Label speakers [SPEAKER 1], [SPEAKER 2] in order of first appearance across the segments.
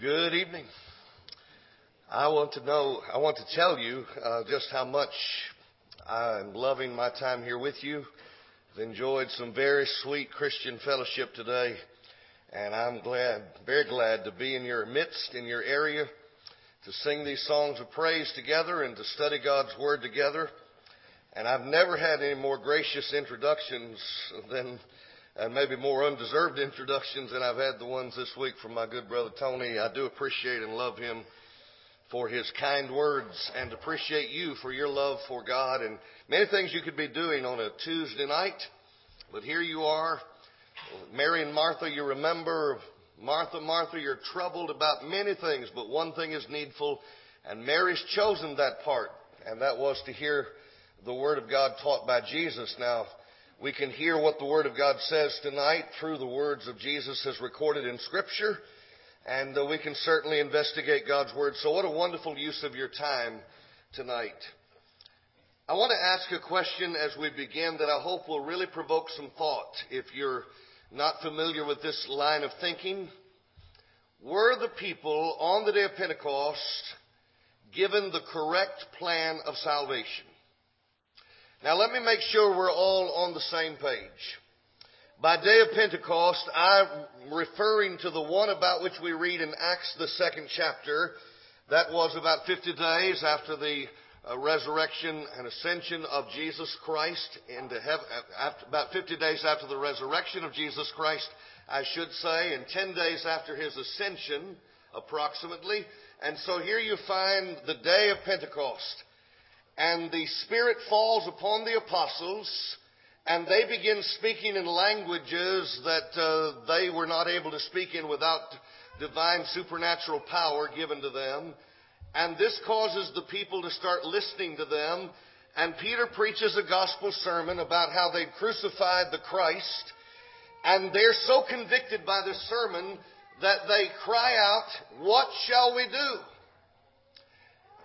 [SPEAKER 1] Good evening. I want to know, I want to tell you uh, just how much I'm loving my time here with you. I've enjoyed some very sweet Christian fellowship today, and I'm glad, very glad to be in your midst, in your area, to sing these songs of praise together and to study God's Word together. And I've never had any more gracious introductions than and maybe more undeserved introductions than I've had the ones this week from my good brother Tony. I do appreciate and love him for his kind words and appreciate you for your love for God and many things you could be doing on a Tuesday night. But here you are. Mary and Martha, you remember, Martha, Martha, you're troubled about many things, but one thing is needful. And Mary's chosen that part, and that was to hear the Word of God taught by Jesus. Now, we can hear what the Word of God says tonight through the words of Jesus as recorded in Scripture, and uh, we can certainly investigate God's Word. So, what a wonderful use of your time tonight. I want to ask a question as we begin that I hope will really provoke some thought. If you're not familiar with this line of thinking, were the people on the day of Pentecost given the correct plan of salvation? Now let me make sure we're all on the same page. By day of Pentecost, I'm referring to the one about which we read in Acts, the second chapter. That was about 50 days after the uh, resurrection and ascension of Jesus Christ into heaven, after, about 50 days after the resurrection of Jesus Christ, I should say, and 10 days after his ascension, approximately. And so here you find the day of Pentecost and the Spirit falls upon the apostles, and they begin speaking in languages that uh, they were not able to speak in without divine supernatural power given to them. And this causes the people to start listening to them. And Peter preaches a gospel sermon about how they crucified the Christ. And they're so convicted by this sermon that they cry out, What shall we do?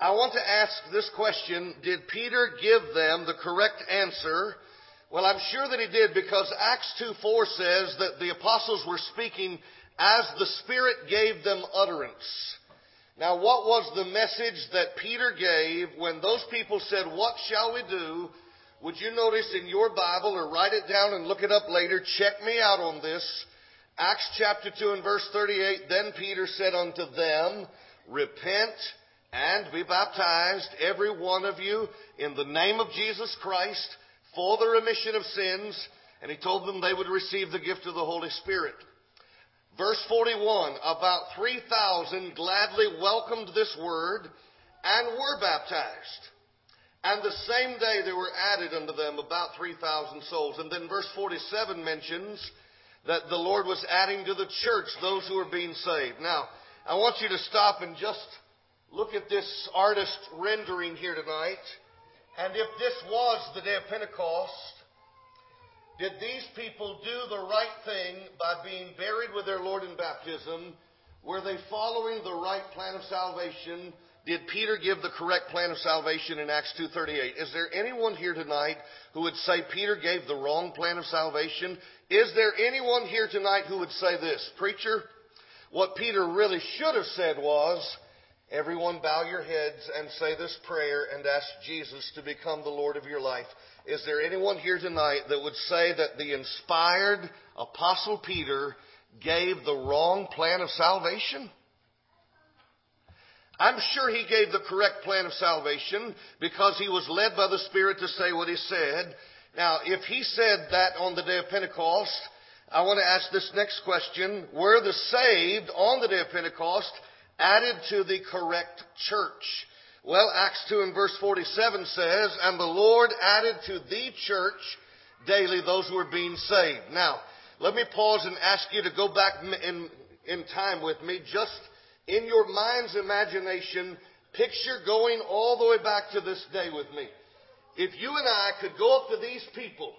[SPEAKER 1] I want to ask this question Did Peter give them the correct answer? Well, I'm sure that he did because Acts 2 4 says that the apostles were speaking as the Spirit gave them utterance. Now, what was the message that Peter gave when those people said, What shall we do? Would you notice in your Bible or write it down and look it up later? Check me out on this. Acts chapter 2 and verse 38 Then Peter said unto them, Repent and be baptized, every one of you, in the name of Jesus Christ for the remission of sins. And he told them they would receive the gift of the Holy Spirit. Verse 41, about 3,000 gladly welcomed this word and were baptized. And the same day there were added unto them about 3,000 souls. And then verse 47 mentions that the Lord was adding to the church those who were being saved. Now, I want you to stop and just at this artist rendering here tonight. And if this was the day of Pentecost, did these people do the right thing by being buried with their Lord in baptism? Were they following the right plan of salvation? Did Peter give the correct plan of salvation in Acts 2.38? Is there anyone here tonight who would say Peter gave the wrong plan of salvation? Is there anyone here tonight who would say this? Preacher, what Peter really should have said was, Everyone bow your heads and say this prayer and ask Jesus to become the Lord of your life. Is there anyone here tonight that would say that the inspired Apostle Peter gave the wrong plan of salvation? I'm sure he gave the correct plan of salvation because he was led by the Spirit to say what he said. Now, if he said that on the day of Pentecost, I want to ask this next question. Were the saved on the day of Pentecost added to the correct church. Well, Acts 2 and verse 47 says, And the Lord added to the church daily those who were being saved. Now, let me pause and ask you to go back in, in time with me. Just in your mind's imagination, picture going all the way back to this day with me. If you and I could go up to these people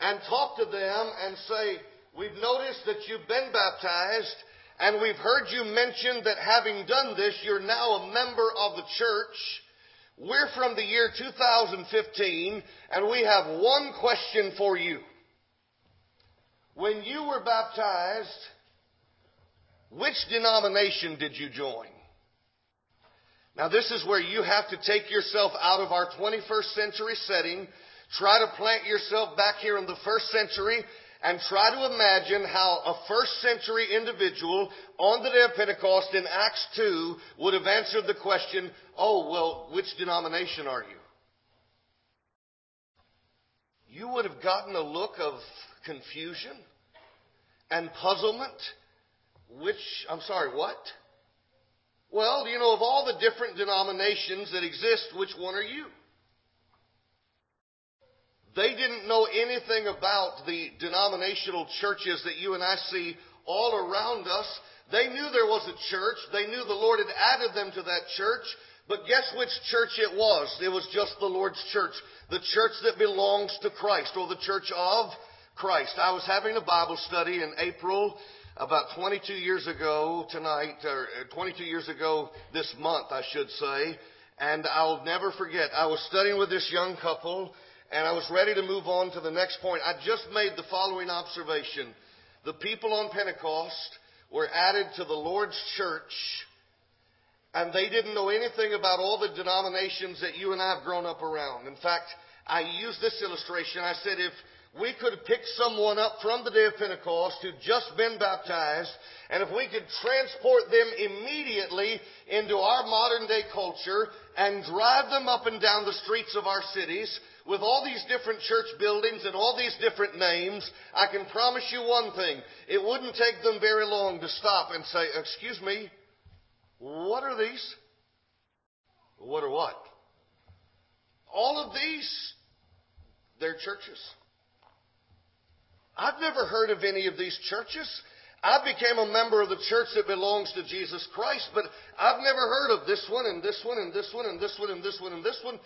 [SPEAKER 1] and talk to them and say, We've noticed that you've been baptized and we've heard you mention that having done this, you're now a member of the church. We're from the year 2015, and we have one question for you. When you were baptized, which denomination did you join? Now this is where you have to take yourself out of our 21st century setting, try to plant yourself back here in the first century, and try to imagine how a first century individual on the day of Pentecost in Acts 2 would have answered the question, oh, well, which denomination are you? You would have gotten a look of confusion and puzzlement. Which, I'm sorry, what? Well, you know, of all the different denominations that exist, which one are you? They didn't know anything about the denominational churches that you and I see all around us. They knew there was a church. They knew the Lord had added them to that church. But guess which church it was? It was just the Lord's church. The church that belongs to Christ, or the church of Christ. I was having a Bible study in April about 22 years ago tonight, or uh, 22 years ago this month, I should say. And I'll never forget, I was studying with this young couple, and I was ready to move on to the next point. I just made the following observation. The people on Pentecost were added to the Lord's church, and they didn't know anything about all the denominations that you and I have grown up around. In fact, I used this illustration. I said, if we could pick someone up from the day of Pentecost who'd just been baptized, and if we could transport them immediately into our modern day culture and drive them up and down the streets of our cities with all these different church buildings and all these different names, I can promise you one thing. It wouldn't take them very long to stop and say, excuse me, what are these? What are what? All of these, they're churches. I've never heard of any of these churches. I became a member of the church that belongs to Jesus Christ, but I've never heard of this one and this one and this one and this one and this one and this one.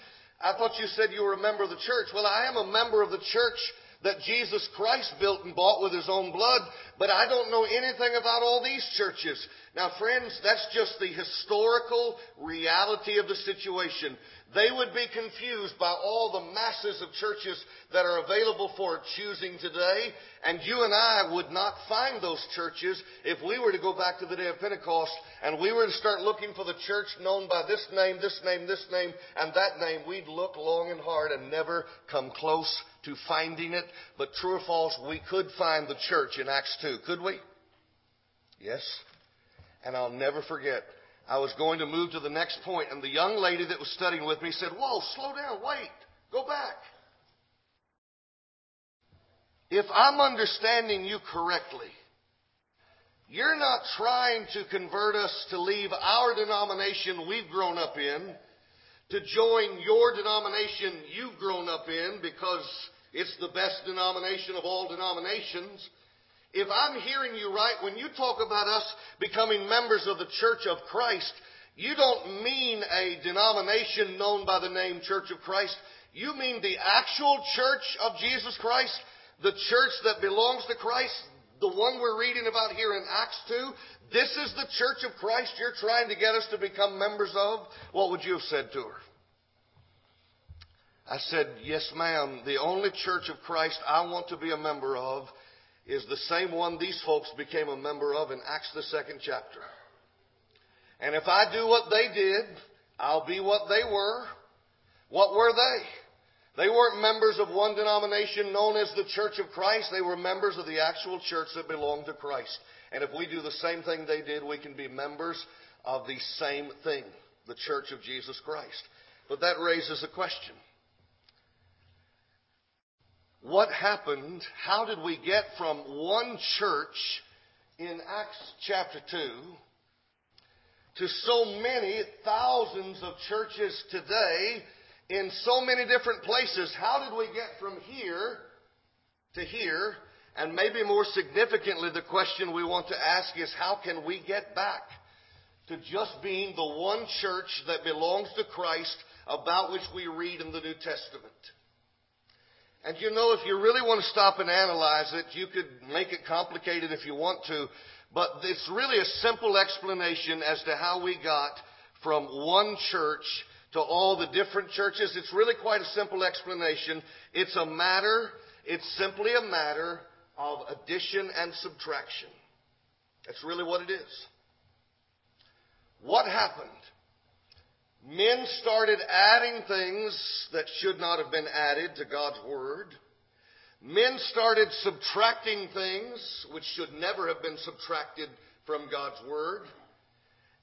[SPEAKER 1] I thought you said you were a member of the church. Well, I am a member of the church that Jesus Christ built and bought with his own blood, but I don't know anything about all these churches. Now, friends, that's just the historical reality of the situation. They would be confused by all the masses of churches that are available for choosing today, and you and I would not find those churches if we were to go back to the day of Pentecost and we were to start looking for the church known by this name, this name, this name, and that name. We'd look long and hard and never come close to finding it. But true or false, we could find the church in Acts 2, could we? Yes. And I'll never forget I was going to move to the next point, and the young lady that was studying with me said, Whoa, slow down, wait, go back. If I'm understanding you correctly, you're not trying to convert us to leave our denomination we've grown up in to join your denomination you've grown up in because it's the best denomination of all denominations. If I'm hearing you right, when you talk about us becoming members of the Church of Christ, you don't mean a denomination known by the name Church of Christ. You mean the actual Church of Jesus Christ, the church that belongs to Christ, the one we're reading about here in Acts 2. This is the Church of Christ you're trying to get us to become members of. What would you have said to her? I said, Yes, ma'am. The only Church of Christ I want to be a member of is the same one these folks became a member of in Acts the second chapter. And if I do what they did, I'll be what they were. What were they? They weren't members of one denomination known as the Church of Christ. They were members of the actual church that belonged to Christ. And if we do the same thing they did, we can be members of the same thing, the Church of Jesus Christ. But that raises a question. What happened? How did we get from one church in Acts chapter 2 to so many thousands of churches today in so many different places? How did we get from here to here? And maybe more significantly, the question we want to ask is how can we get back to just being the one church that belongs to Christ about which we read in the New Testament? And you know, if you really want to stop and analyze it, you could make it complicated if you want to, but it's really a simple explanation as to how we got from one church to all the different churches. It's really quite a simple explanation. It's a matter, it's simply a matter of addition and subtraction. That's really what it is. What happened? Men started adding things that should not have been added to God's Word. Men started subtracting things which should never have been subtracted from God's Word.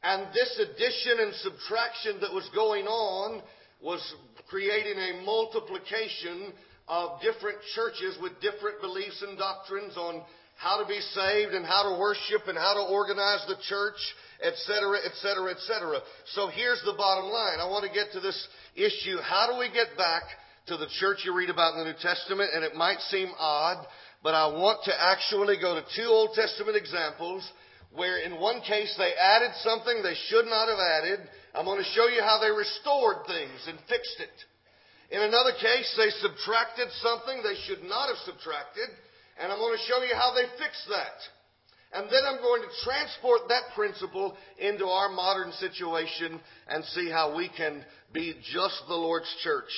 [SPEAKER 1] And this addition and subtraction that was going on was creating a multiplication of different churches with different beliefs and doctrines on how to be saved and how to worship and how to organize the church, etc., etc., etc. So here's the bottom line. I want to get to this issue. How do we get back to the church you read about in the New Testament? And it might seem odd, but I want to actually go to two Old Testament examples where in one case they added something they should not have added. I'm going to show you how they restored things and fixed it. In another case, they subtracted something they should not have subtracted, and I'm going to show you how they fixed that. And then I'm going to transport that principle into our modern situation and see how we can be just the Lord's church.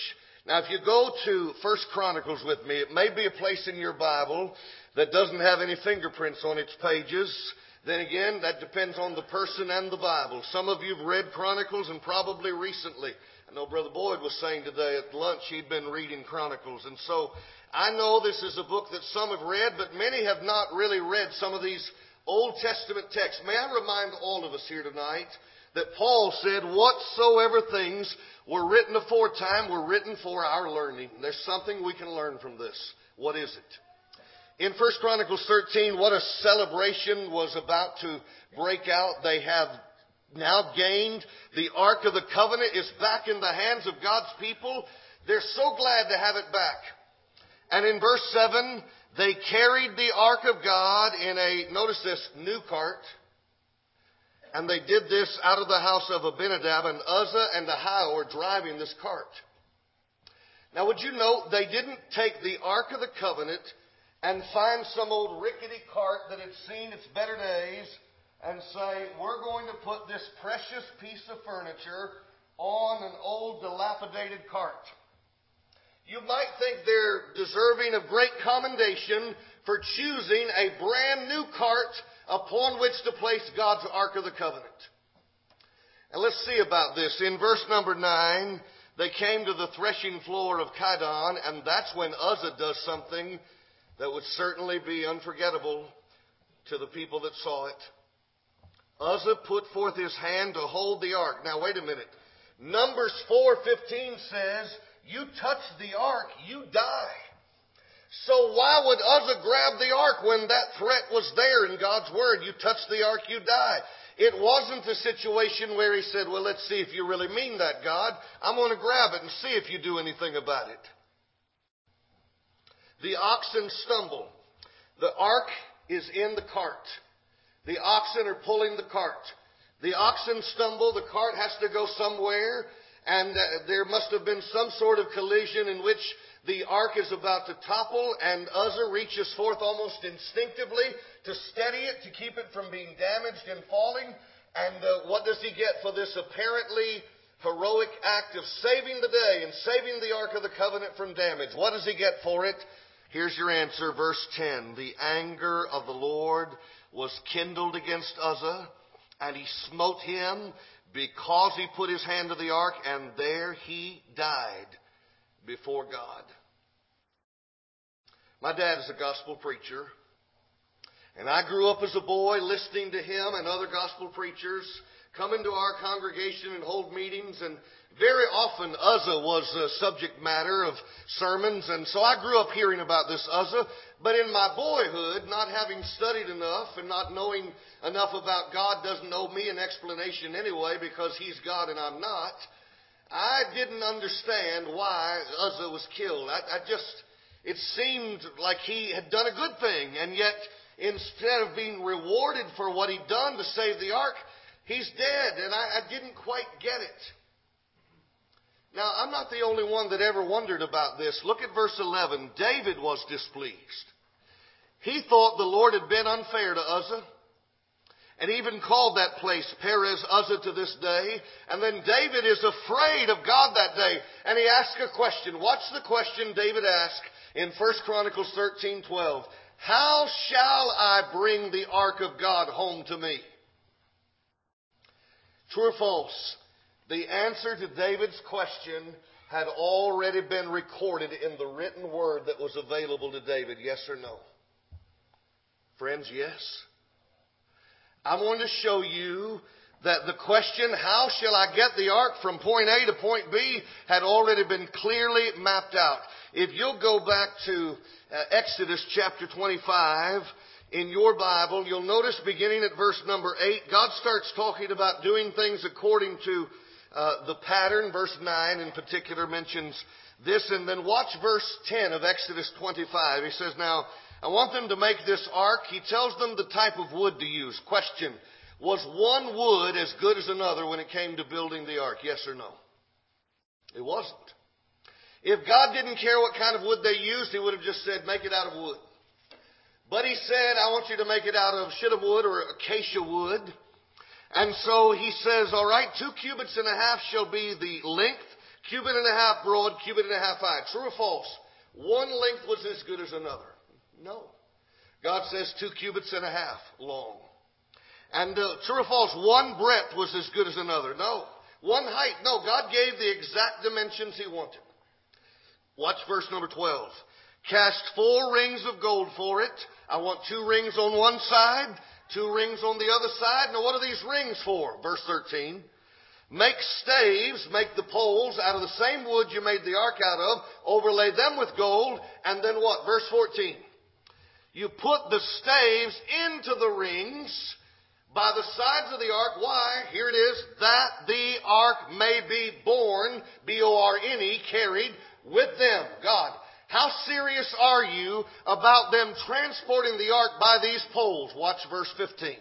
[SPEAKER 1] Now, if you go to First Chronicles with me, it may be a place in your Bible that doesn't have any fingerprints on its pages. Then again, that depends on the person and the Bible. Some of you have read Chronicles and probably recently. I know Brother Boyd was saying today at lunch he'd been reading Chronicles. And so I know this is a book that some have read, but many have not really read some of these Old Testament texts. May I remind all of us here tonight that Paul said, whatsoever things were written aforetime were written for our learning. There's something we can learn from this. What is it? In 1 Chronicles 13, what a celebration was about to break out. They have now gained. The Ark of the Covenant is back in the hands of God's people. They're so glad to have it back. And in verse 7, they carried the Ark of God in a, notice this, new cart. And they did this out of the house of Abinadab, and Uzzah and Ahio were driving this cart. Now, would you note they didn't take the Ark of the Covenant and find some old rickety cart that had seen its better days and say, we're going to put this precious piece of furniture on an old dilapidated cart. You might think they're deserving of great commendation for choosing a brand new cart upon which to place God's Ark of the Covenant. And let's see about this. In verse number 9, they came to the threshing floor of Chidon, and that's when Uzzah does something that would certainly be unforgettable to the people that saw it. Uzzah put forth his hand to hold the ark. Now wait a minute. Numbers 4:15 says, "You touch the ark, you die." So why would Uzzah grab the ark when that threat was there in God's word? You touch the ark, you die. It wasn't a situation where he said, "Well, let's see if you really mean that, God. I'm going to grab it and see if you do anything about it." The oxen stumble. The ark is in the cart. The oxen are pulling the cart. The oxen stumble. The cart has to go somewhere. And uh, there must have been some sort of collision in which the ark is about to topple and Uzzah reaches forth almost instinctively to steady it, to keep it from being damaged and falling. And uh, what does he get for this apparently heroic act of saving the day and saving the Ark of the Covenant from damage? What does he get for it? Here's your answer, verse 10. The anger of the Lord was kindled against Uzzah, and he smote him because he put his hand to the ark, and there he died before God. My dad is a gospel preacher, and I grew up as a boy listening to him and other gospel preachers come into our congregation and hold meetings and very often Uzzah was the subject matter of sermons, and so I grew up hearing about this Uzzah. But in my boyhood, not having studied enough and not knowing enough about God doesn't owe me an explanation anyway because He's God and I'm not. I didn't understand why Uzzah was killed. I, I just, it seemed like he had done a good thing, and yet instead of being rewarded for what he'd done to save the ark, he's dead, and I, I didn't quite get it. Now, I'm not the only one that ever wondered about this. Look at verse 11. David was displeased. He thought the Lord had been unfair to Uzzah and even called that place Perez Uzzah to this day. And then David is afraid of God that day and he asks a question. Watch the question David asked in 1 Chronicles 13, 12. How shall I bring the ark of God home to me? True or false? The answer to David's question had already been recorded in the written word that was available to David. Yes or no? Friends, yes. I want to show you that the question, how shall I get the ark from point A to point B, had already been clearly mapped out. If you'll go back to uh, Exodus chapter 25 in your Bible, you'll notice beginning at verse number 8, God starts talking about doing things according to uh, the pattern. Verse 9 in particular mentions this, and then watch verse 10 of Exodus 25. He says, Now, I want them to make this ark. He tells them the type of wood to use. Question. Was one wood as good as another when it came to building the ark? Yes or no? It wasn't. If God didn't care what kind of wood they used, He would have just said, make it out of wood. But He said, I want you to make it out of shittim wood or acacia wood. And so He says, all right, two cubits and a half shall be the length, cubit and a half broad, cubit and a half high. True or false? One length was as good as another. No. God says two cubits and a half long. And uh, true or false, one breadth was as good as another. No. One height. No. God gave the exact dimensions He wanted. Watch verse number 12. Cast four rings of gold for it. I want two rings on one side, two rings on the other side. Now what are these rings for? Verse 13. Make staves, make the poles out of the same wood you made the ark out of, overlay them with gold, and then what? Verse 14. You put the staves into the rings by the sides of the ark. Why? Here it is. That the ark may be borne, B-O-R-N-E, carried with them. God, how serious are you about them transporting the ark by these poles? Watch verse 15.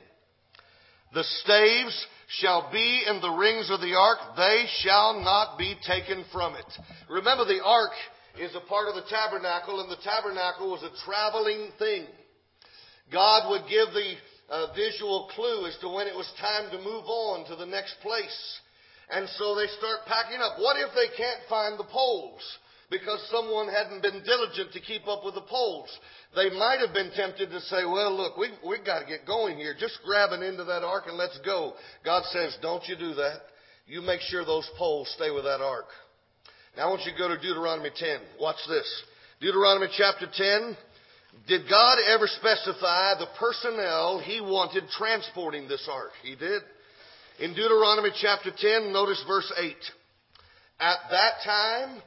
[SPEAKER 1] The staves shall be in the rings of the ark. They shall not be taken from it. Remember the ark is a part of the tabernacle and the tabernacle was a traveling thing. God would give the uh, visual clue as to when it was time to move on to the next place. And so they start packing up. What if they can't find the poles? Because someone hadn't been diligent to keep up with the poles. They might have been tempted to say, well, look, we, we've got to get going here. Just grab an end of that ark and let's go. God says, don't you do that. You make sure those poles stay with that ark. Now I want you to go to Deuteronomy 10. Watch this. Deuteronomy chapter 10. Did God ever specify the personnel he wanted transporting this ark? He did. In Deuteronomy chapter 10, notice verse 8. At that time,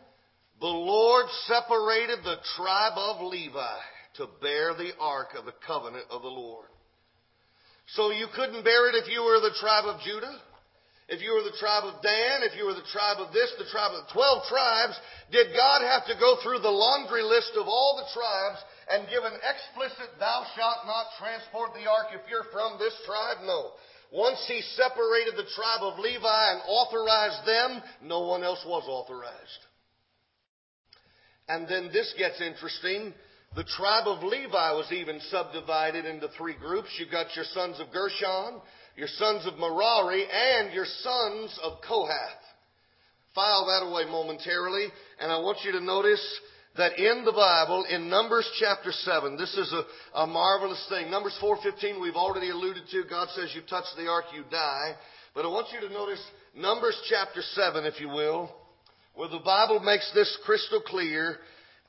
[SPEAKER 1] the Lord separated the tribe of Levi to bear the ark of the covenant of the Lord. So you couldn't bear it if you were the tribe of Judah, if you were the tribe of Dan, if you were the tribe of this, the tribe of 12 tribes. Did God have to go through the laundry list of all the tribes and give an explicit, thou shalt not transport the ark if you're from this tribe? No. Once he separated the tribe of Levi and authorized them, no one else was authorized. And then this gets interesting. The tribe of Levi was even subdivided into three groups. You've got your sons of Gershon, your sons of Merari, and your sons of Kohath. File that away momentarily, and I want you to notice that in the Bible, in Numbers chapter 7, this is a, a marvelous thing. Numbers 4.15 we've already alluded to. God says you touch the ark, you die. But I want you to notice Numbers chapter 7, if you will. Well, the Bible makes this crystal clear.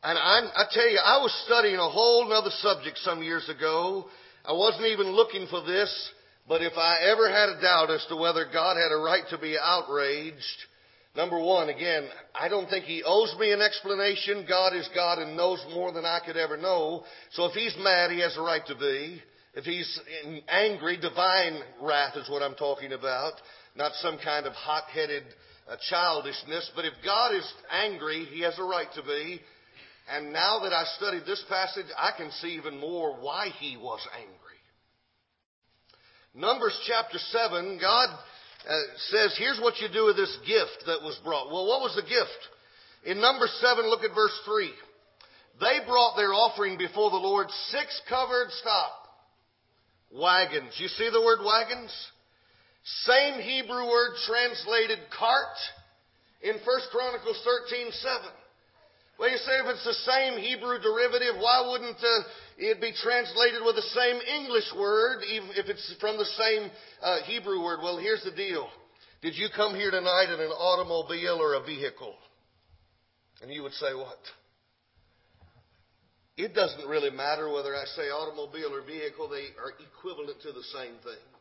[SPEAKER 1] And I, I tell you, I was studying a whole other subject some years ago. I wasn't even looking for this, but if I ever had a doubt as to whether God had a right to be outraged, number one, again, I don't think He owes me an explanation. God is God and knows more than I could ever know. So if He's mad, He has a right to be. If He's angry, divine wrath is what I'm talking about, not some kind of hot-headed a childishness, but if God is angry, He has a right to be. And now that I studied this passage, I can see even more why He was angry. Numbers chapter 7, God uh, says, here's what you do with this gift that was brought. Well, what was the gift? In Numbers 7, look at verse 3. They brought their offering before the Lord six covered stop wagons. You see the word wagons? Same Hebrew word translated cart in 1 Chronicles 13, 7. Well, you say if it's the same Hebrew derivative, why wouldn't uh, it'd be translated with the same English word, even if it's from the same uh, Hebrew word. Well, here's the deal. Did you come here tonight in an automobile or a vehicle? And you would say, what? It doesn't really matter whether I say automobile or vehicle, they are equivalent to the same thing.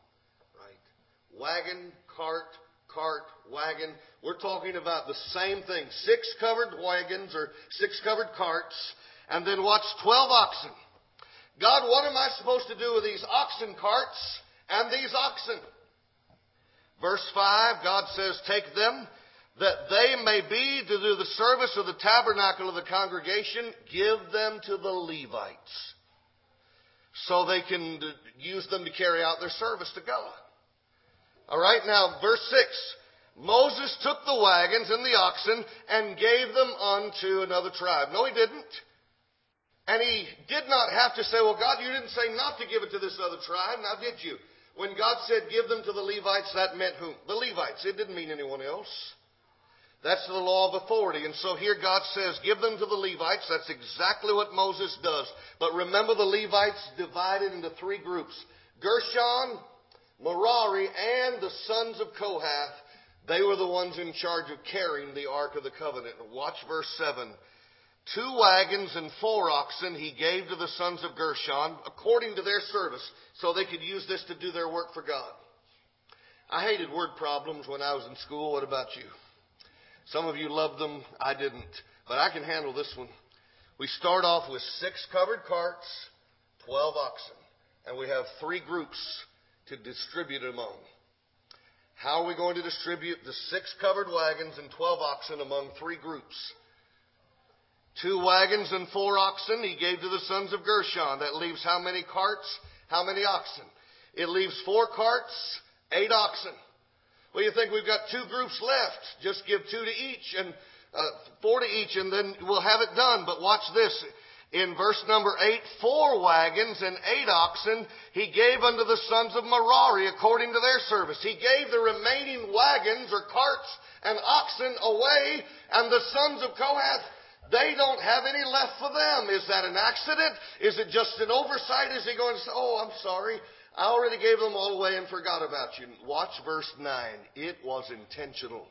[SPEAKER 1] Wagon, cart, cart, wagon. We're talking about the same thing. Six covered wagons or six covered carts, and then watch 12 oxen. God, what am I supposed to do with these oxen carts and these oxen? Verse 5, God says, Take them that they may be to do the service of the tabernacle of the congregation, give them to the Levites. So they can use them to carry out their service to God. Alright, now verse 6. Moses took the wagons and the oxen and gave them unto another tribe. No, he didn't. And he did not have to say, well, God, you didn't say not to give it to this other tribe. Now, did you? When God said give them to the Levites, that meant whom? The Levites. It didn't mean anyone else. That's the law of authority. And so here God says, give them to the Levites. That's exactly what Moses does. But remember the Levites divided into three groups. Gershon, Merari, and the sons of Kohath. They were the ones in charge of carrying the Ark of the Covenant. Watch verse 7. Two wagons and four oxen he gave to the sons of Gershon according to their service so they could use this to do their work for God. I hated word problems when I was in school. What about you? Some of you loved them. I didn't. But I can handle this one. We start off with six covered carts, 12 oxen, and we have three groups to distribute among. How are we going to distribute the six covered wagons and 12 oxen among three groups? Two wagons and four oxen he gave to the sons of Gershon. That leaves how many carts? How many oxen? It leaves four carts, eight oxen. Well, you think we've got two groups left. Just give two to each and uh, four to each, and then we'll have it done. But watch this. In verse number eight, four wagons and eight oxen he gave unto the sons of Merari according to their service. He gave the remaining wagons or carts and oxen away, and the sons of Kohath they don't have any left for them. Is that an accident? Is it just an oversight? Is he going to say, Oh, I'm sorry. I already gave them all away and forgot about you. Watch verse 9. It was intentional.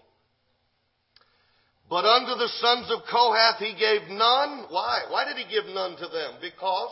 [SPEAKER 1] But unto the sons of Kohath he gave none. Why? Why did he give none to them? Because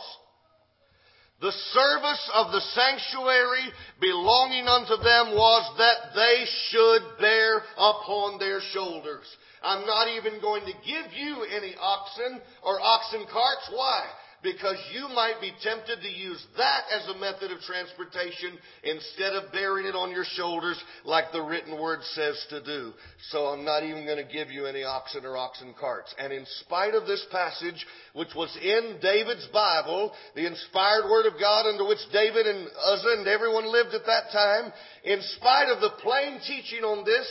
[SPEAKER 1] the service of the sanctuary belonging unto them was that they should bear upon their shoulders. I'm not even going to give you any oxen or oxen carts. Why? Because you might be tempted to use that as a method of transportation instead of bearing it on your shoulders like the written word says to do. So I'm not even going to give you any oxen or oxen carts. And in spite of this passage, which was in David's Bible, the inspired word of God under which David and Uzzah and everyone lived at that time, in spite of the plain teaching on this,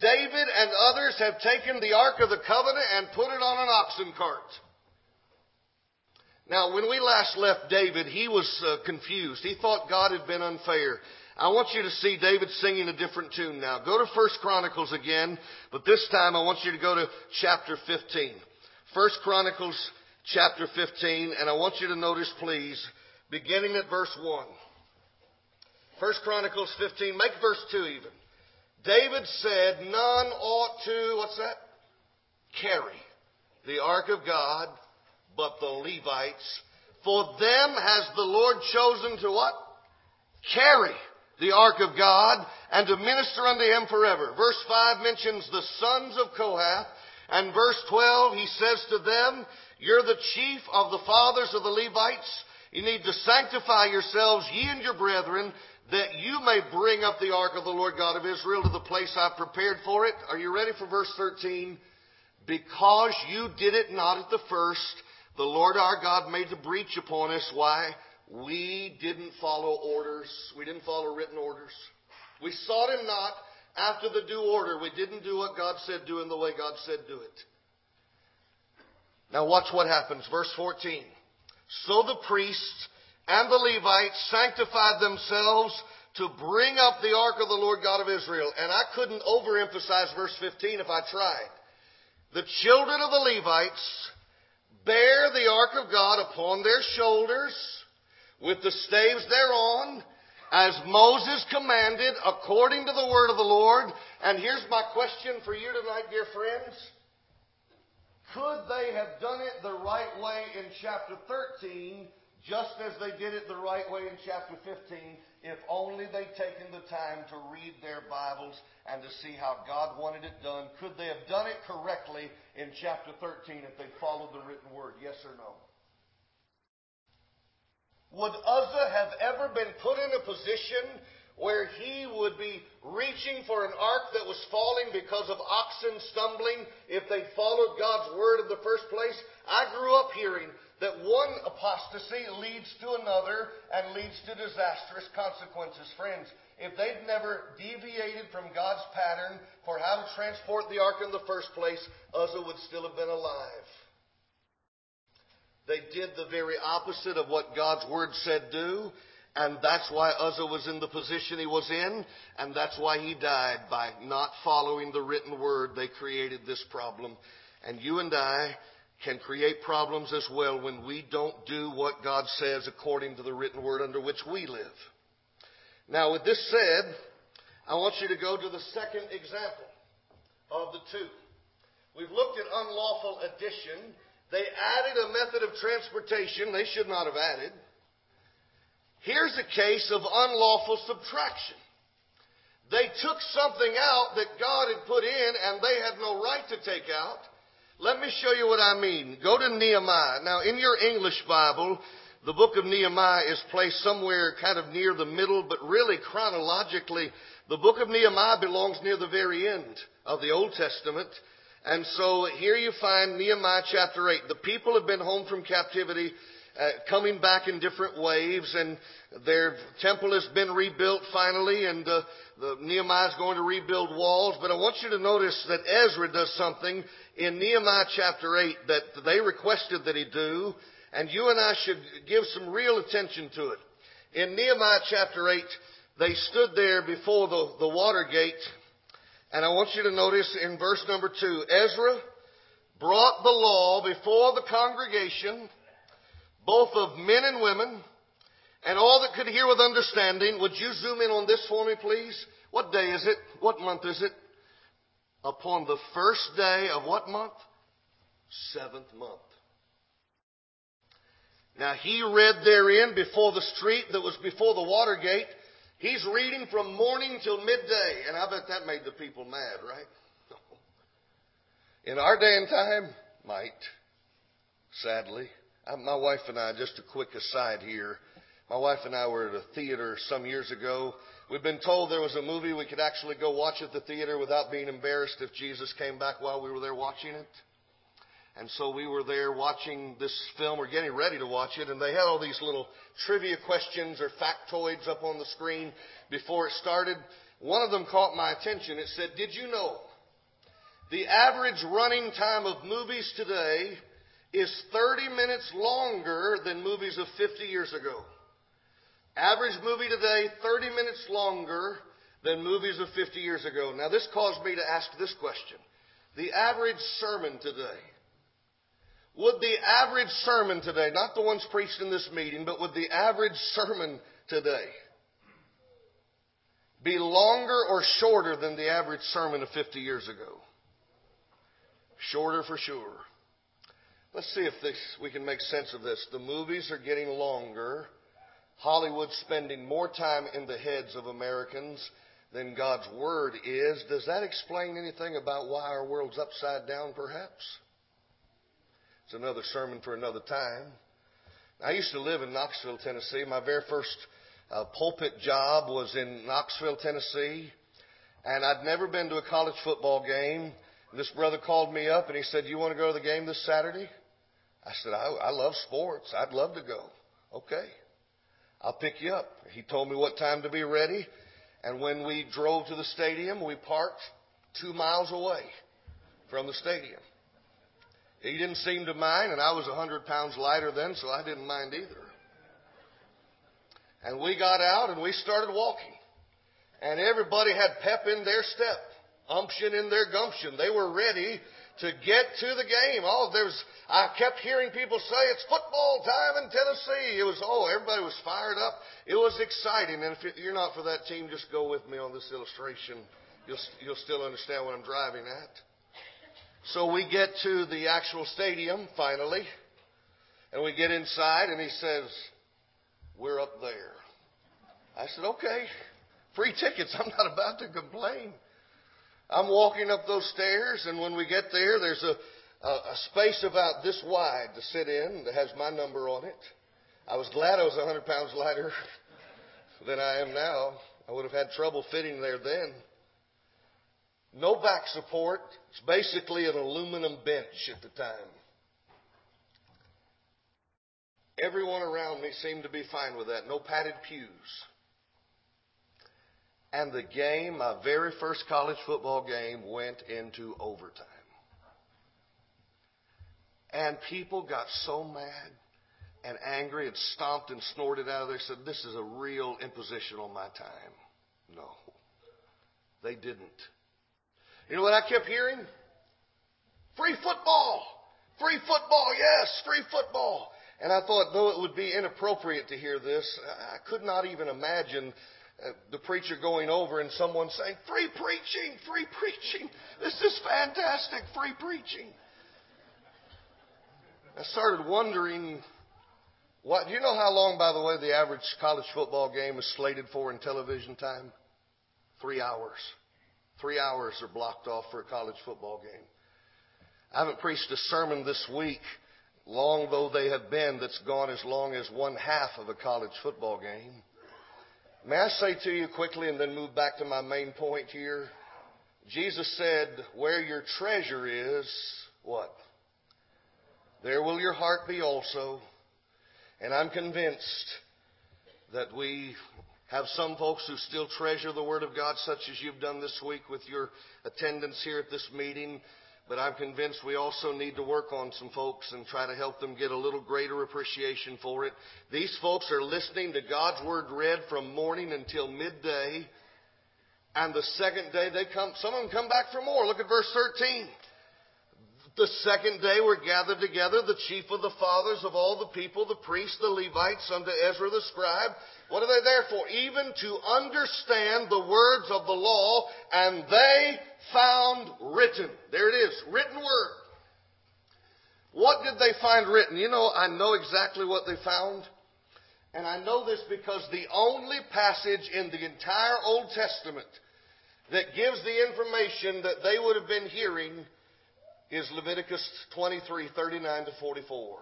[SPEAKER 1] David and others have taken the Ark of the Covenant and put it on an oxen cart. Now, when we last left David, he was uh, confused. He thought God had been unfair. I want you to see David singing a different tune now. Go to First Chronicles again, but this time I want you to go to chapter 15. First Chronicles chapter 15, and I want you to notice, please, beginning at verse 1. First Chronicles 15, make verse 2 even. David said, None ought to, what's that? Carry the ark of God but the Levites. For them has the Lord chosen to what? Carry the ark of God and to minister unto him forever. Verse 5 mentions the sons of Kohath, and verse 12 he says to them, You're the chief of the fathers of the Levites. You need to sanctify yourselves, ye and your brethren, that you may bring up the ark of the Lord God of Israel to the place I've prepared for it. Are you ready for verse 13? Because you did it not at the first, the Lord our God made the breach upon us. Why? We didn't follow orders. We didn't follow written orders. We sought Him not after the due order. We didn't do what God said do in the way God said do it. Now watch what happens. Verse 14. So the priests and the Levites sanctified themselves to bring up the ark of the Lord God of Israel. And I couldn't overemphasize verse 15 if I tried. The children of the Levites bear the ark of God upon their shoulders with the staves thereon, as Moses commanded according to the word of the Lord. And here's my question for you tonight, dear friends. Could they have done it the right way in chapter 13 just as they did it the right way in chapter 15 if only they'd taken the time to read their Bibles and to see how God wanted it done. Could they have done it correctly in chapter 13 if they followed the written word? Yes or no? Would Uzzah have ever been put in a position where he would be reaching for an ark that was falling because of oxen stumbling if they'd followed God's word in the first place? I grew up hearing that one apostasy leads to another and leads to disastrous consequences. Friends, if they'd never deviated from God's pattern for how to transport the ark in the first place, Uzzah would still have been alive. They did the very opposite of what God's word said do, and that's why Uzzah was in the position he was in, and that's why he died by not following the written word. They created this problem. And you and I can create problems as well when we don't do what God says according to the written word under which we live. Now, with this said, I want you to go to the second example of the two. We've looked at unlawful addition. They added a method of transportation they should not have added. Here's a case of unlawful subtraction. They took something out that God had put in and they had no right to take out. Let me show you what I mean. Go to Nehemiah. Now, in your English Bible, the book of Nehemiah is placed somewhere kind of near the middle, but really chronologically, the book of Nehemiah belongs near the very end of the Old Testament. And so here you find Nehemiah chapter 8. The people have been home from captivity, uh, coming back in different waves, and their temple has been rebuilt finally, and uh, the Nehemiah is going to rebuild walls. But I want you to notice that Ezra does something in Nehemiah chapter 8 that they requested that he do, and you and I should give some real attention to it. In Nehemiah chapter 8, they stood there before the, the water gate, and I want you to notice in verse number 2, Ezra brought the law before the congregation, both of men and women, and all that could hear with understanding. Would you zoom in on this for me, please? What day is it? What month is it? upon the first day of what month? Seventh month. Now he read therein before the street that was before the water gate. He's reading from morning till midday, and I bet that made the people mad, right? In our day and time, might. Sadly. My wife and I, just a quick aside here. My wife and I were at a theater some years ago We've been told there was a movie we could actually go watch at the theater without being embarrassed if Jesus came back while we were there watching it. And so we were there watching this film or getting ready to watch it, and they had all these little trivia questions or factoids up on the screen before it started. One of them caught my attention. It said, Did you know the average running time of movies today is 30 minutes longer than movies of 50 years ago? Average movie today, 30 minutes longer than movies of 50 years ago. Now, this caused me to ask this question. The average sermon today, would the average sermon today, not the ones preached in this meeting, but would the average sermon today be longer or shorter than the average sermon of 50 years ago? Shorter for sure. Let's see if this, we can make sense of this. The movies are getting longer Hollywood spending more time in the heads of Americans than God's Word is, does that explain anything about why our world's upside down, perhaps? It's another sermon for another time. I used to live in Knoxville, Tennessee. My very first uh, pulpit job was in Knoxville, Tennessee. And I'd never been to a college football game. This brother called me up and he said, You want to go to the game this Saturday? I said, I, I love sports. I'd love to go. Okay. I'll pick you up. He told me what time to be ready. And when we drove to the stadium, we parked two miles away from the stadium. He didn't seem to mind, and I was a 100 pounds lighter then, so I didn't mind either. And we got out and we started walking. And everybody had pep in their step, umption in their gumption. They were ready to get to the game. Oh, there's, I kept hearing people say it's football time in Tennessee. It was, oh, everybody was fired up. It was exciting. And if you're not for that team, just go with me on this illustration. You'll, you'll still understand what I'm driving at. So we get to the actual stadium finally, and we get inside, and he says, We're up there. I said, Okay, free tickets. I'm not about to complain. I'm walking up those stairs, and when we get there, there's a, a, a space about this wide to sit in that has my number on it. I was glad I was 100 pounds lighter than I am now. I would have had trouble fitting there then. No back support. It's basically an aluminum bench at the time. Everyone around me seemed to be fine with that. No padded pews. And the game, my very first college football game, went into overtime. And people got so mad and angry and stomped and snorted out of there, said, This is a real imposition on my time. No, they didn't. You know what I kept hearing? Free football! Free football, yes, free football. And I thought, though it would be inappropriate to hear this, I could not even imagine Uh, the preacher going over and someone saying, Free preaching, free preaching. This is fantastic, free preaching. I started wondering, what, do you know how long, by the way, the average college football game is slated for in television time? Three hours. Three hours are blocked off for a college football game. I haven't preached a sermon this week, long though they have been, that's gone as long as one half of a college football game. May I say to you quickly and then move back to my main point here? Jesus said, Where your treasure is, what? There will your heart be also. And I'm convinced that we have some folks who still treasure the Word of God, such as you've done this week with your attendance here at this meeting. But I'm convinced we also need to work on some folks and try to help them get a little greater appreciation for it. These folks are listening to God's Word read from morning until midday. And the second day they come, some of them come back for more. Look at verse 13. The second day were gathered together the chief of the fathers of all the people, the priests, the Levites, unto Ezra the scribe. What are they there for? Even to understand the words of the law, and they found written. There it is, written word. What did they find written? You know, I know exactly what they found. And I know this because the only passage in the entire Old Testament that gives the information that they would have been hearing is Leviticus 23, 39 to 44.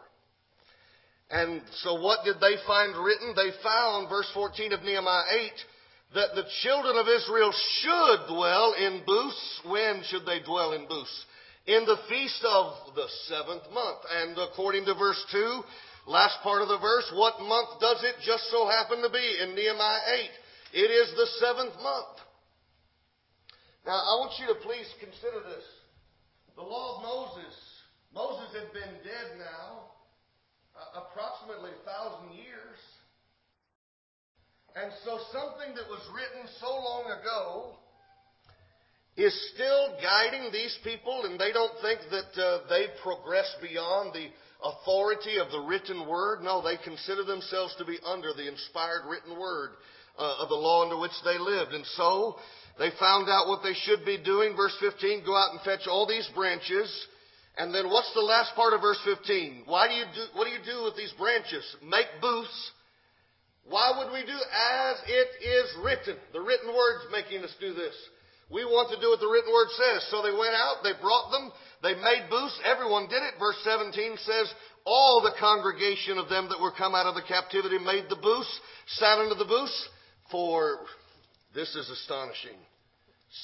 [SPEAKER 1] And so what did they find written? They found, verse 14 of Nehemiah 8, that the children of Israel should dwell in booths. When should they dwell in booths? In the feast of the seventh month. And according to verse 2, last part of the verse, what month does it just so happen to be in Nehemiah 8? It is the seventh month. Now, I want you to please consider this. The law of Moses. Moses had been dead now uh, approximately a thousand years. And so something that was written so long ago is still guiding these people, and they don't think that uh, they progress beyond the authority of the written word. No, they consider themselves to be under the inspired written word uh, of the law under which they lived. And so they found out what they should be doing. Verse 15, go out and fetch all these branches. And then what's the last part of verse 15? Why do you do, what do you do with these branches? Make booths why would we do as it is written? The written word's making us do this. We want to do what the written word says. So they went out, they brought them, they made booths, everyone did it. Verse 17 says, all the congregation of them that were come out of the captivity made the booths, sat under the booths, for this is astonishing.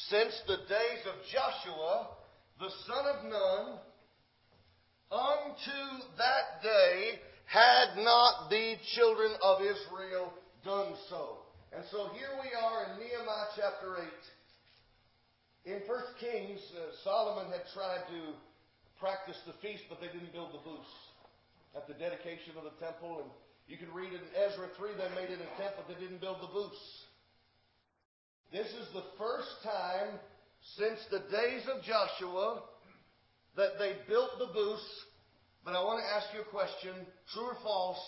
[SPEAKER 1] Since the days of Joshua, the son of Nun, unto that day, had not the children of Israel done so. And so here we are in Nehemiah chapter 8. In 1 Kings, uh, Solomon had tried to practice the feast, but they didn't build the booths at the dedication of the temple. And you can read in Ezra 3, they made it a tent, but they didn't build the booths. This is the first time since the days of Joshua that they built the booths, but I want to ask you a question, true or false?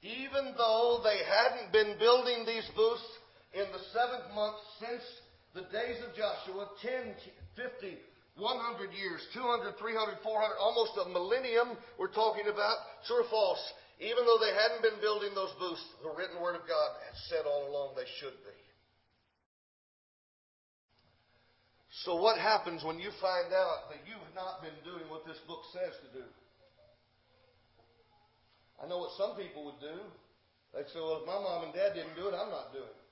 [SPEAKER 1] Even though they hadn't been building these booths in the seventh month since the days of Joshua, 10, 50, 100 years, 200, 300, 400, almost a millennium we're talking about, true or false? Even though they hadn't been building those booths, the written word of God had said all along they should be. So what happens when you find out that you've not been doing what this book says to do? I know what some people would do. They'd say, well, if my mom and dad didn't do it, I'm not doing it.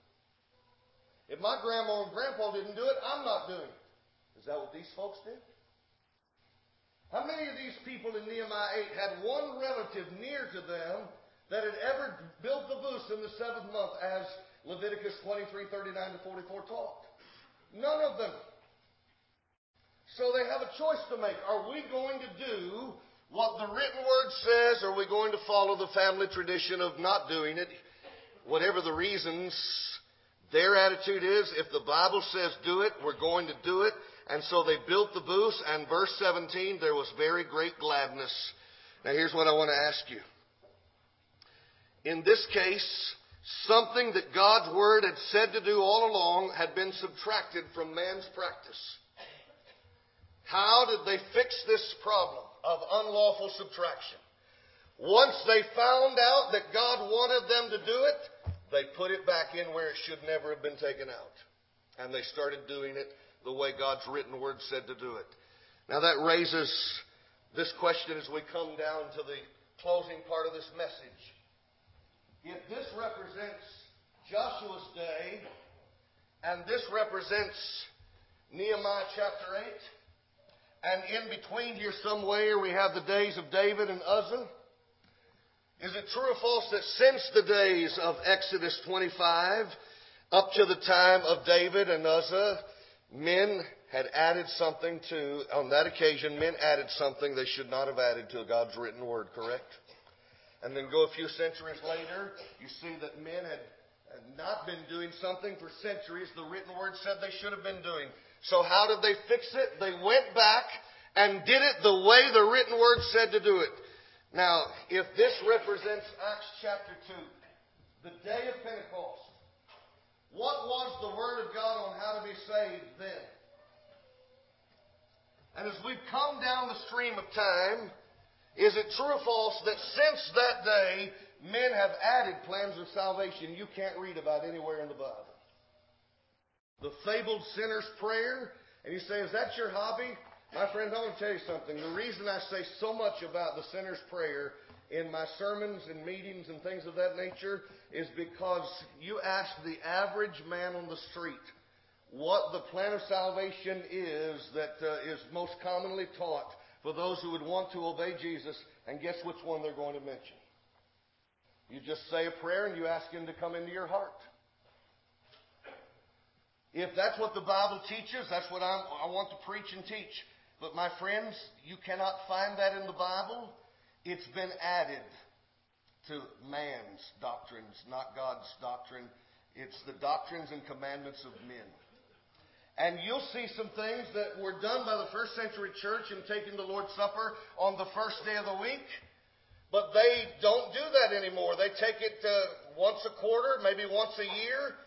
[SPEAKER 1] If my grandma and grandpa didn't do it, I'm not doing it. Is that what these folks did? How many of these people in Nehemiah 8 had one relative near to them that had ever built the booths in the seventh month as Leviticus 23, 39 to 44 taught? None of them. So they have a choice to make. Are we going to do what the written word says, or are we going to follow the family tradition of not doing it? Whatever the reasons, their attitude is, if the Bible says do it, we're going to do it. And so they built the booths, and verse 17, there was very great gladness. Now here's what I want to ask you. In this case, something that God's Word had said to do all along had been subtracted from man's practice. How did they fix this problem of unlawful subtraction? Once they found out that God wanted them to do it, they put it back in where it should never have been taken out. And they started doing it the way God's written word said to do it. Now that raises this question as we come down to the closing part of this message. If this represents Joshua's day, and this represents Nehemiah chapter 8, and in between here somewhere we have the days of David and Uzzah, is it true or false that since the days of Exodus 25 up to the time of David and Uzzah, men had added something to, on that occasion, men added something they should not have added to God's written word, correct? And then go a few centuries later, you see that men had not been doing something for centuries the written word said they should have been doing. So how did they fix it? They went back and did it the way the written word said to do it. Now, if this represents Acts chapter 2, the day of Pentecost, what was the Word of God on how to be saved then? And as we've come down the stream of time, is it true or false that since that day, men have added plans of salvation you can't read about anywhere in the Bible? The fabled sinner's prayer. And you say, is that your hobby? My friends, I want to tell you something. The reason I say so much about the sinner's prayer in my sermons and meetings and things of that nature is because you ask the average man on the street what the plan of salvation is that uh, is most commonly taught for those who would want to obey Jesus, and guess which one they're going to mention? You just say a prayer and you ask Him to come into your heart. If that's what the Bible teaches, that's what I'm, I want to preach and teach. But my friends, you cannot find that in the Bible. It's been added to man's doctrines, not God's doctrine. It's the doctrines and commandments of men. And you'll see some things that were done by the first century church in taking the Lord's Supper on the first day of the week. But they don't do that anymore. They take it uh, once a quarter, maybe once a year.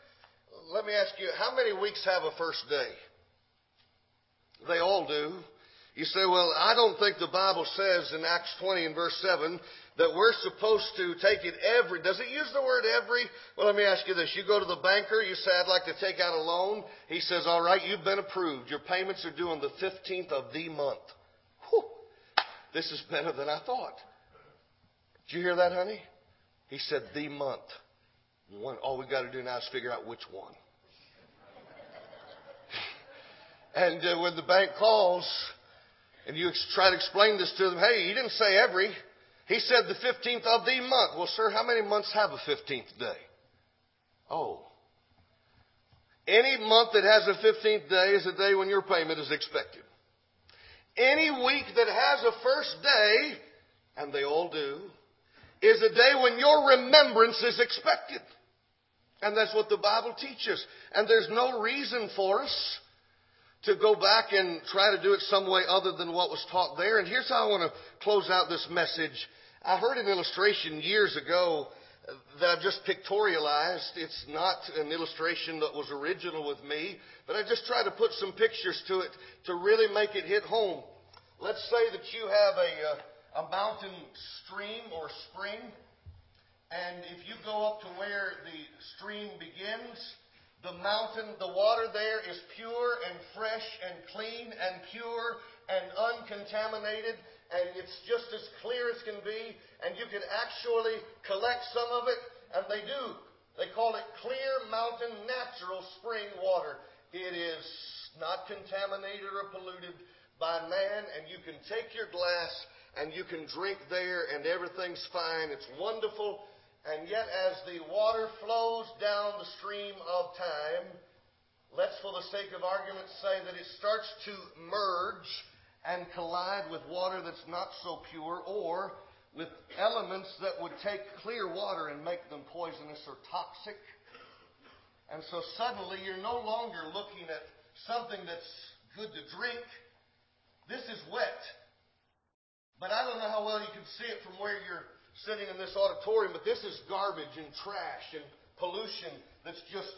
[SPEAKER 1] Let me ask you, how many weeks have a first day? They all do. You say, well, I don't think the Bible says in Acts 20 and verse 7 that we're supposed to take it every. Does it use the word every? Well, let me ask you this. You go to the banker, you say, I'd like to take out a loan. He says, all right, you've been approved. Your payments are due on the 15th of the month. Whew. This is better than I thought. Did you hear that, honey? He said, the month. One, all we've got to do now is figure out which one. And uh, when the bank calls, and you try to explain this to them, hey, he didn't say every. He said the 15th of the month. Well, sir, how many months have a 15th day? Oh. Any month that has a 15th day is a day when your payment is expected. Any week that has a first day, and they all do, is a day when your remembrance is expected. And that's what the Bible teaches. And there's no reason for us to go back and try to do it some way other than what was taught there. And here's how I want to close out this message. I heard an illustration years ago that I've just pictorialized. It's not an illustration that was original with me, but I just try to put some pictures to it to really make it hit home. Let's say that you have a, uh, a mountain stream or spring, and if you go up to where the stream begins, the mountain, the water there is pure and fresh and clean and pure and uncontaminated and it's just as clear as can be and you can actually collect some of it and they do. They call it clear mountain natural spring water. It is not contaminated or polluted by man and you can take your glass and you can drink there and everything's fine. It's wonderful and yet, as the water flows down the stream of time, let's, for the sake of argument, say that it starts to merge and collide with water that's not so pure or with elements that would take clear water and make them poisonous or toxic. And so suddenly you're no longer looking at something that's good to drink. This is wet. But I don't know how well you can see it from where you're sitting in this auditorium, but this is garbage and trash and pollution that's just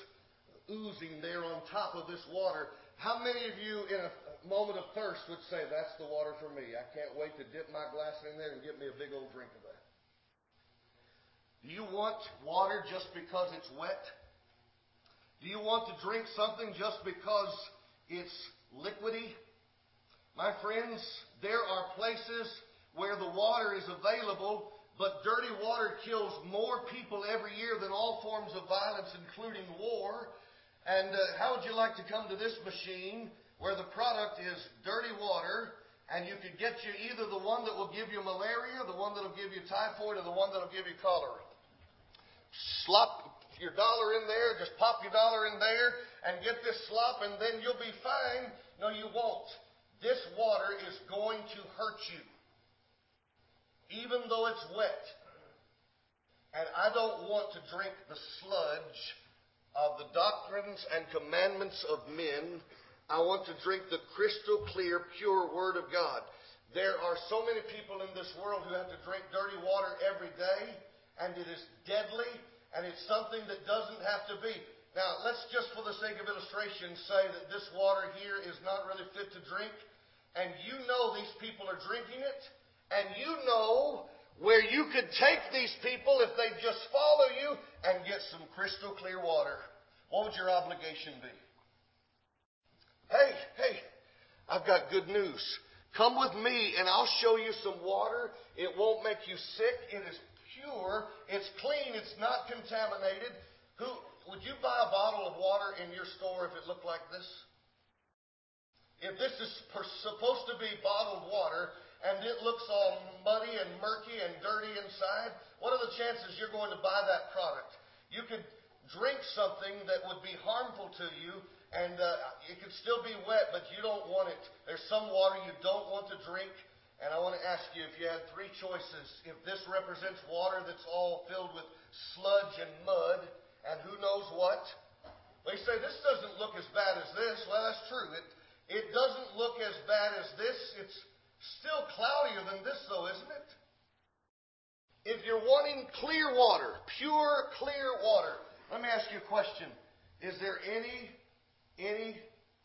[SPEAKER 1] oozing there on top of this water. How many of you in a moment of thirst would say, That's the water for me? I can't wait to dip my glass in there and get me a big old drink of that. Do you want water just because it's wet? Do you want to drink something just because it's liquidy? My friends, there are places where the water is available but dirty water kills more people every year than all forms of violence, including war. And uh, how would you like to come to this machine where the product is dirty water and you could get you either the one that will give you malaria, the one that will give you typhoid, or the one that will give you cholera? Slop your dollar in there, just pop your dollar in there and get this slop and then you'll be fine. No, you won't. This water is going to hurt you even though it's wet. And I don't want to drink the sludge of the doctrines and commandments of men. I want to drink the crystal clear, pure Word of God. There are so many people in this world who have to drink dirty water every day, and it is deadly, and it's something that doesn't have to be. Now, let's just for the sake of illustration say that this water here is not really fit to drink, and you know these people are drinking it, and you know where you could take these people if they just follow you and get some crystal clear water. What would your obligation be? Hey, hey, I've got good news. Come with me and I'll show you some water. It won't make you sick. It is pure. It's clean. It's not contaminated. Who would you buy a bottle of water in your store if it looked like this? If this is supposed to be bottled water, and it looks all muddy and murky and dirty inside, what are the chances you're going to buy that product? You could drink something that would be harmful to you, and uh, it could still be wet, but you don't want it. There's some water you don't want to drink, and I want to ask you if you had three choices, if this represents water that's all filled with sludge and mud, and who knows what, they say this doesn't look as bad as this. Well, that's true. It it doesn't look as bad as this. It's Still cloudier than this, though, isn't it? If you're wanting clear water, pure, clear water, let me ask you a question. Is there any, any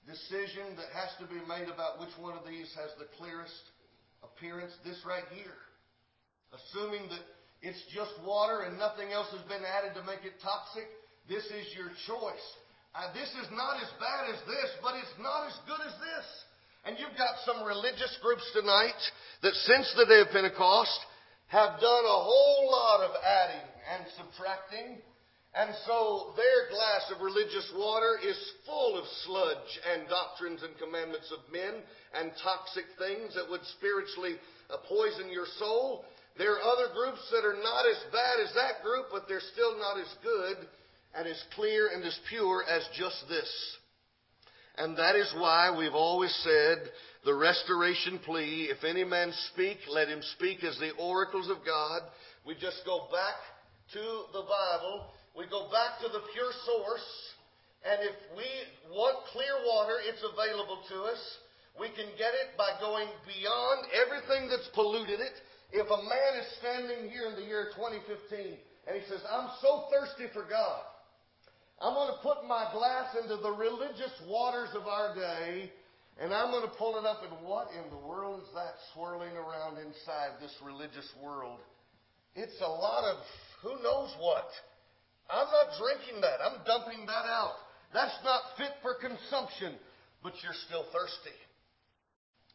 [SPEAKER 1] decision that has to be made about which one of these has the clearest appearance? This right here. Assuming that it's just water and nothing else has been added to make it toxic, this is your choice. Uh, this is not as bad as this, but it's not as good as this. And you've got some religious groups tonight that since the day of Pentecost have done a whole lot of adding and subtracting. And so their glass of religious water is full of sludge and doctrines and commandments of men and toxic things that would spiritually uh, poison your soul. There are other groups that are not as bad as that group, but they're still not as good and as clear and as pure as just this. And that is why we've always said the restoration plea, if any man speak, let him speak as the oracles of God. We just go back to the Bible. We go back to the pure source. And if we want clear water, it's available to us. We can get it by going beyond everything that's polluted it. If a man is standing here in the year 2015 and he says, I'm so thirsty for God, I'm going to put my glass into the religious waters of our day and I'm going to pull it up, and what in the world is that swirling around inside this religious world? It's a lot of who knows what. I'm not drinking that. I'm dumping that out. That's not fit for consumption, but you're still thirsty.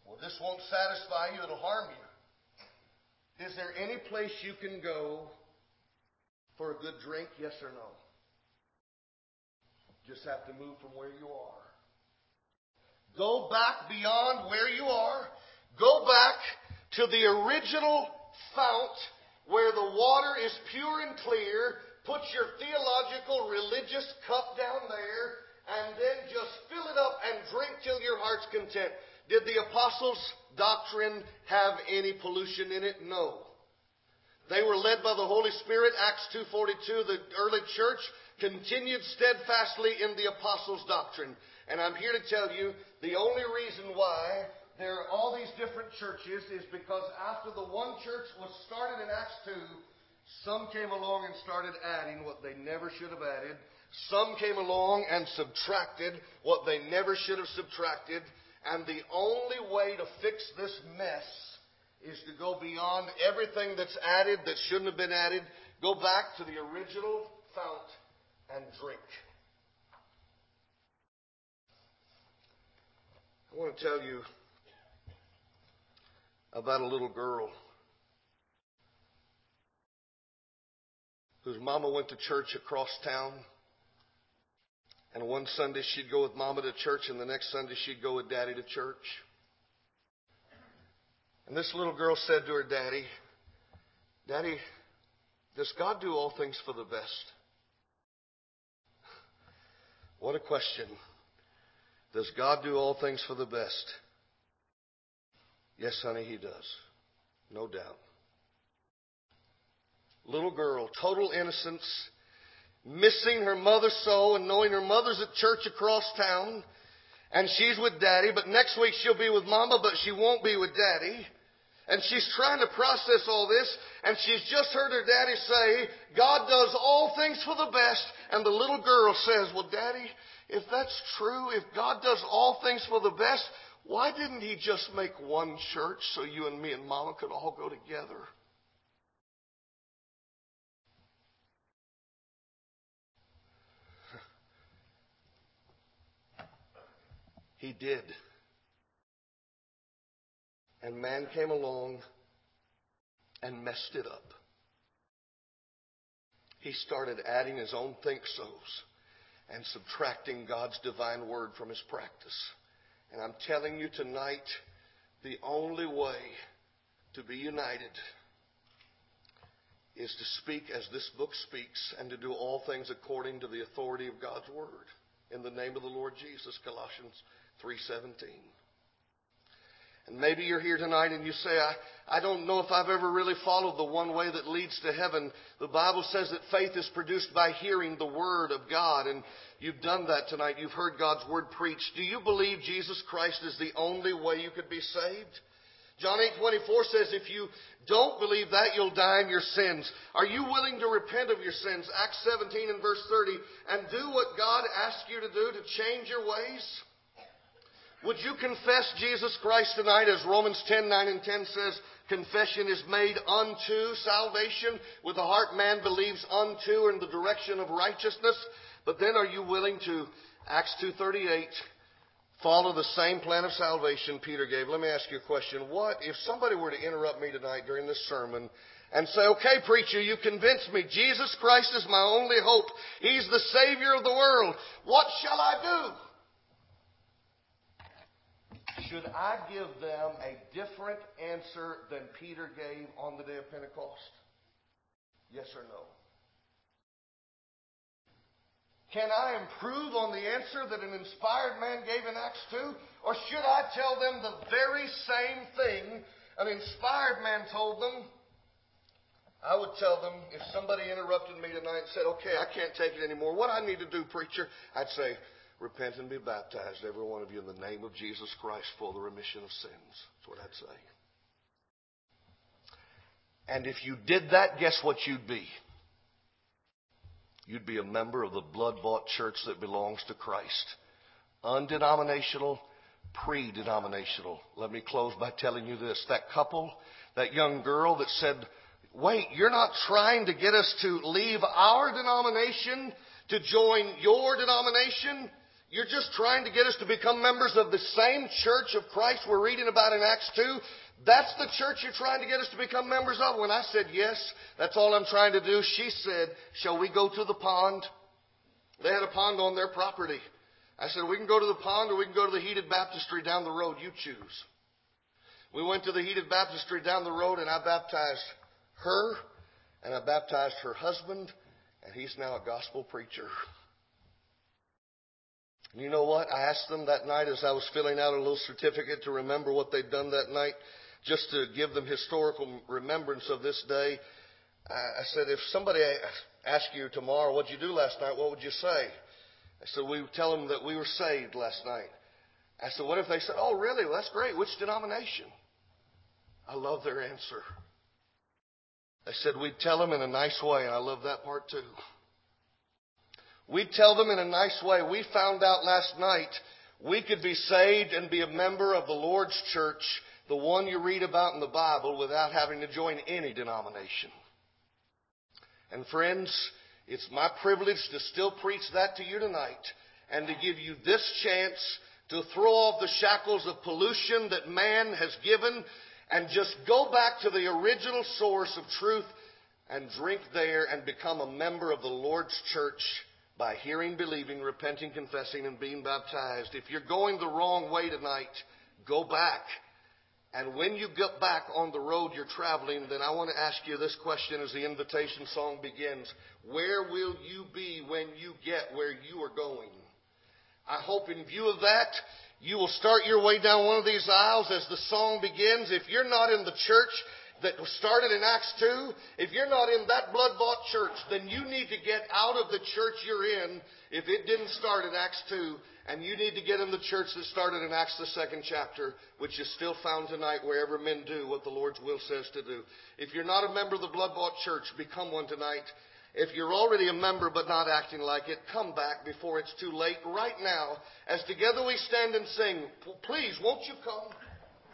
[SPEAKER 1] Well, this won't satisfy you, it'll harm you. Is there any place you can go for a good drink? Yes or no? Just have to move from where you are. Go back beyond where you are. Go back to the original fount where the water is pure and clear. Put your theological, religious cup down there and then just fill it up and drink till your heart's content. Did the apostles' doctrine have any pollution in it? No. They were led by the Holy Spirit. Acts 2.42, the early church continued steadfastly in the apostles' doctrine. And I'm here to tell you the only reason why there are all these different churches is because after the one church was started in Acts 2, some came along and started adding what they never should have added. Some came along and subtracted what they never should have subtracted. And the only way to fix this mess is to go beyond everything that's added that shouldn't have been added. Go back to the original fount and drink. I want to tell you about a little girl whose mama went to church across town and one Sunday she'd go with mama to church, and the next Sunday she'd go with daddy to church. And this little girl said to her daddy, Daddy, does God do all things for the best? What a question. Does God do all things for the best? Yes, honey, He does. No doubt. Little girl, total innocence, missing her mother so and knowing her mother's at church across town and she's with daddy, but next week she'll be with mama, but she won't be with daddy. And she's trying to process all this, and she's just heard her daddy say, God does all things for the best. And the little girl says, Well, daddy, if that's true, if God does all things for the best, why didn't he just make one church so you and me and mama could all go together? He did. And man came along and messed it up. He started adding his own think so's and subtracting God's divine word from his practice. And I'm telling you tonight, the only way to be united is to speak as this book speaks and to do all things according to the authority of God's word. In the name of the Lord Jesus, Colossians 3:17. And maybe you're here tonight and you say, I, I don't know if I've ever really followed the one way that leads to heaven. The Bible says that faith is produced by hearing the Word of God. And you've done that tonight. You've heard God's Word preached. Do you believe Jesus Christ is the only way you could be saved? John 8:24 says if you don't believe that you'll die in your sins. Are you willing to repent of your sins? Acts 17 and verse 30 and do what God asks you to do to change your ways? Would you confess Jesus Christ tonight as Romans 10, 9 and 10 says, confession is made unto salvation. With the heart man believes unto in the direction of righteousness. But then are you willing to, Acts 2.38, follow the same plan of salvation Peter gave? Let me ask you a question. What if somebody were to interrupt me tonight during this sermon and say, okay, preacher, you convinced me. Jesus Christ is my only hope. He's the Savior of the world. What shall I do? Should I give them a different answer than Peter gave on the day of Pentecost? Yes or no? Can I improve on the answer that an inspired man gave in Acts 2? Or should I tell them the very same thing an inspired man told them? I would tell them if somebody interrupted me tonight and said, okay, I can't take it anymore, what I need to do, preacher? I'd say, repent and be baptized, every one of you, in the name of Jesus Christ for the remission of sins. That's what I'd say. And if you did that, guess what you'd be? You'd be a member of the blood bought church that belongs to Christ. Undenominational, pre denominational. Let me close by telling you this. That couple, that young girl that said, Wait, you're not trying to get us to leave our denomination to join your denomination? You're just trying to get us to become members of the same church of Christ we're reading about in Acts 2? That's the church you're trying to get us to become members of? When I said yes, that's all I'm trying to do, she said, Shall we go to the pond? They had a pond on their property. I said, We can go to the pond or we can go to the heated baptistry down the road. You choose. We went to the heated baptistry down the road and I baptized her and I baptized her husband, and he's now a gospel preacher. And you know what? I asked them that night as I was filling out a little certificate to remember what they'd done that night, just to give them historical remembrance of this day. I said, if somebody asked you tomorrow, what'd you do last night? What would you say? I said, we would tell them that we were saved last night. I said, what if they said, oh, really? Well, that's great. Which denomination? I love their answer. They said we'd tell them in a nice way, and I love that part too. We'd tell them in a nice way. We found out last night we could be saved and be a member of the Lord's church, the one you read about in the Bible, without having to join any denomination. And friends, it's my privilege to still preach that to you tonight and to give you this chance to throw off the shackles of pollution that man has given and just go back to the original source of truth and drink there and become a member of the Lord's church by hearing, believing, repenting, confessing, and being baptized. If you're going the wrong way tonight, go back. And when you get back on the road you're traveling, then I want to ask you this question as the invitation song begins. Where will you be when you get where you are going? I hope in view of that, you will start your way down one of these aisles as the song begins. If you're not in the church that started in Acts 2, if you're not in that blood bought church, then you need to get out of the church you're in if it didn't start in Acts 2, and you need to get in the church that started in Acts the second chapter, which is still found tonight wherever men do what the Lord's will says to do. If you're not a member of the blood bought church, become one tonight. If you're already a member but not acting like it, come back before it's too late right now as together we stand and sing. Please, won't you come?